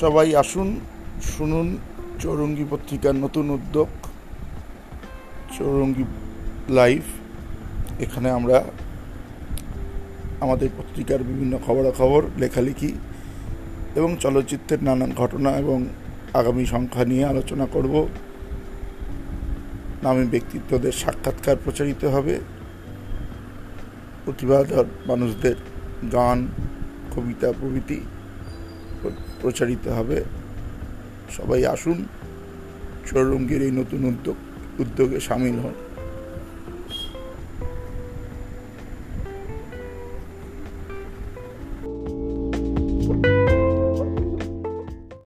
সবাই আসুন, শুনুন, চৌরঙ্গি পত্রিকার নতুন উদ্যোগ, চৌরঙ্গি লাইভ। এখানে আমরা আমাদের পত্রিকার বিভিন্ন খবরাখবর, লেখালেখি এবং চলচ্চিত্রের নানান ঘটনা এবং আগামী সংখ্যা নিয়ে আলোচনা করব। নামী ব্যক্তিত্বদের সাক্ষাৎকার প্রচারিত হবে। প্রতিভাধর মানুষদের গান, কবিতা, প্রভৃতি প্র- প্রচারিত হবে। সবাই আসুন চৌরঙ্গীর এই নতুন উদ্যোগ উদ্যোগে সামিল হন।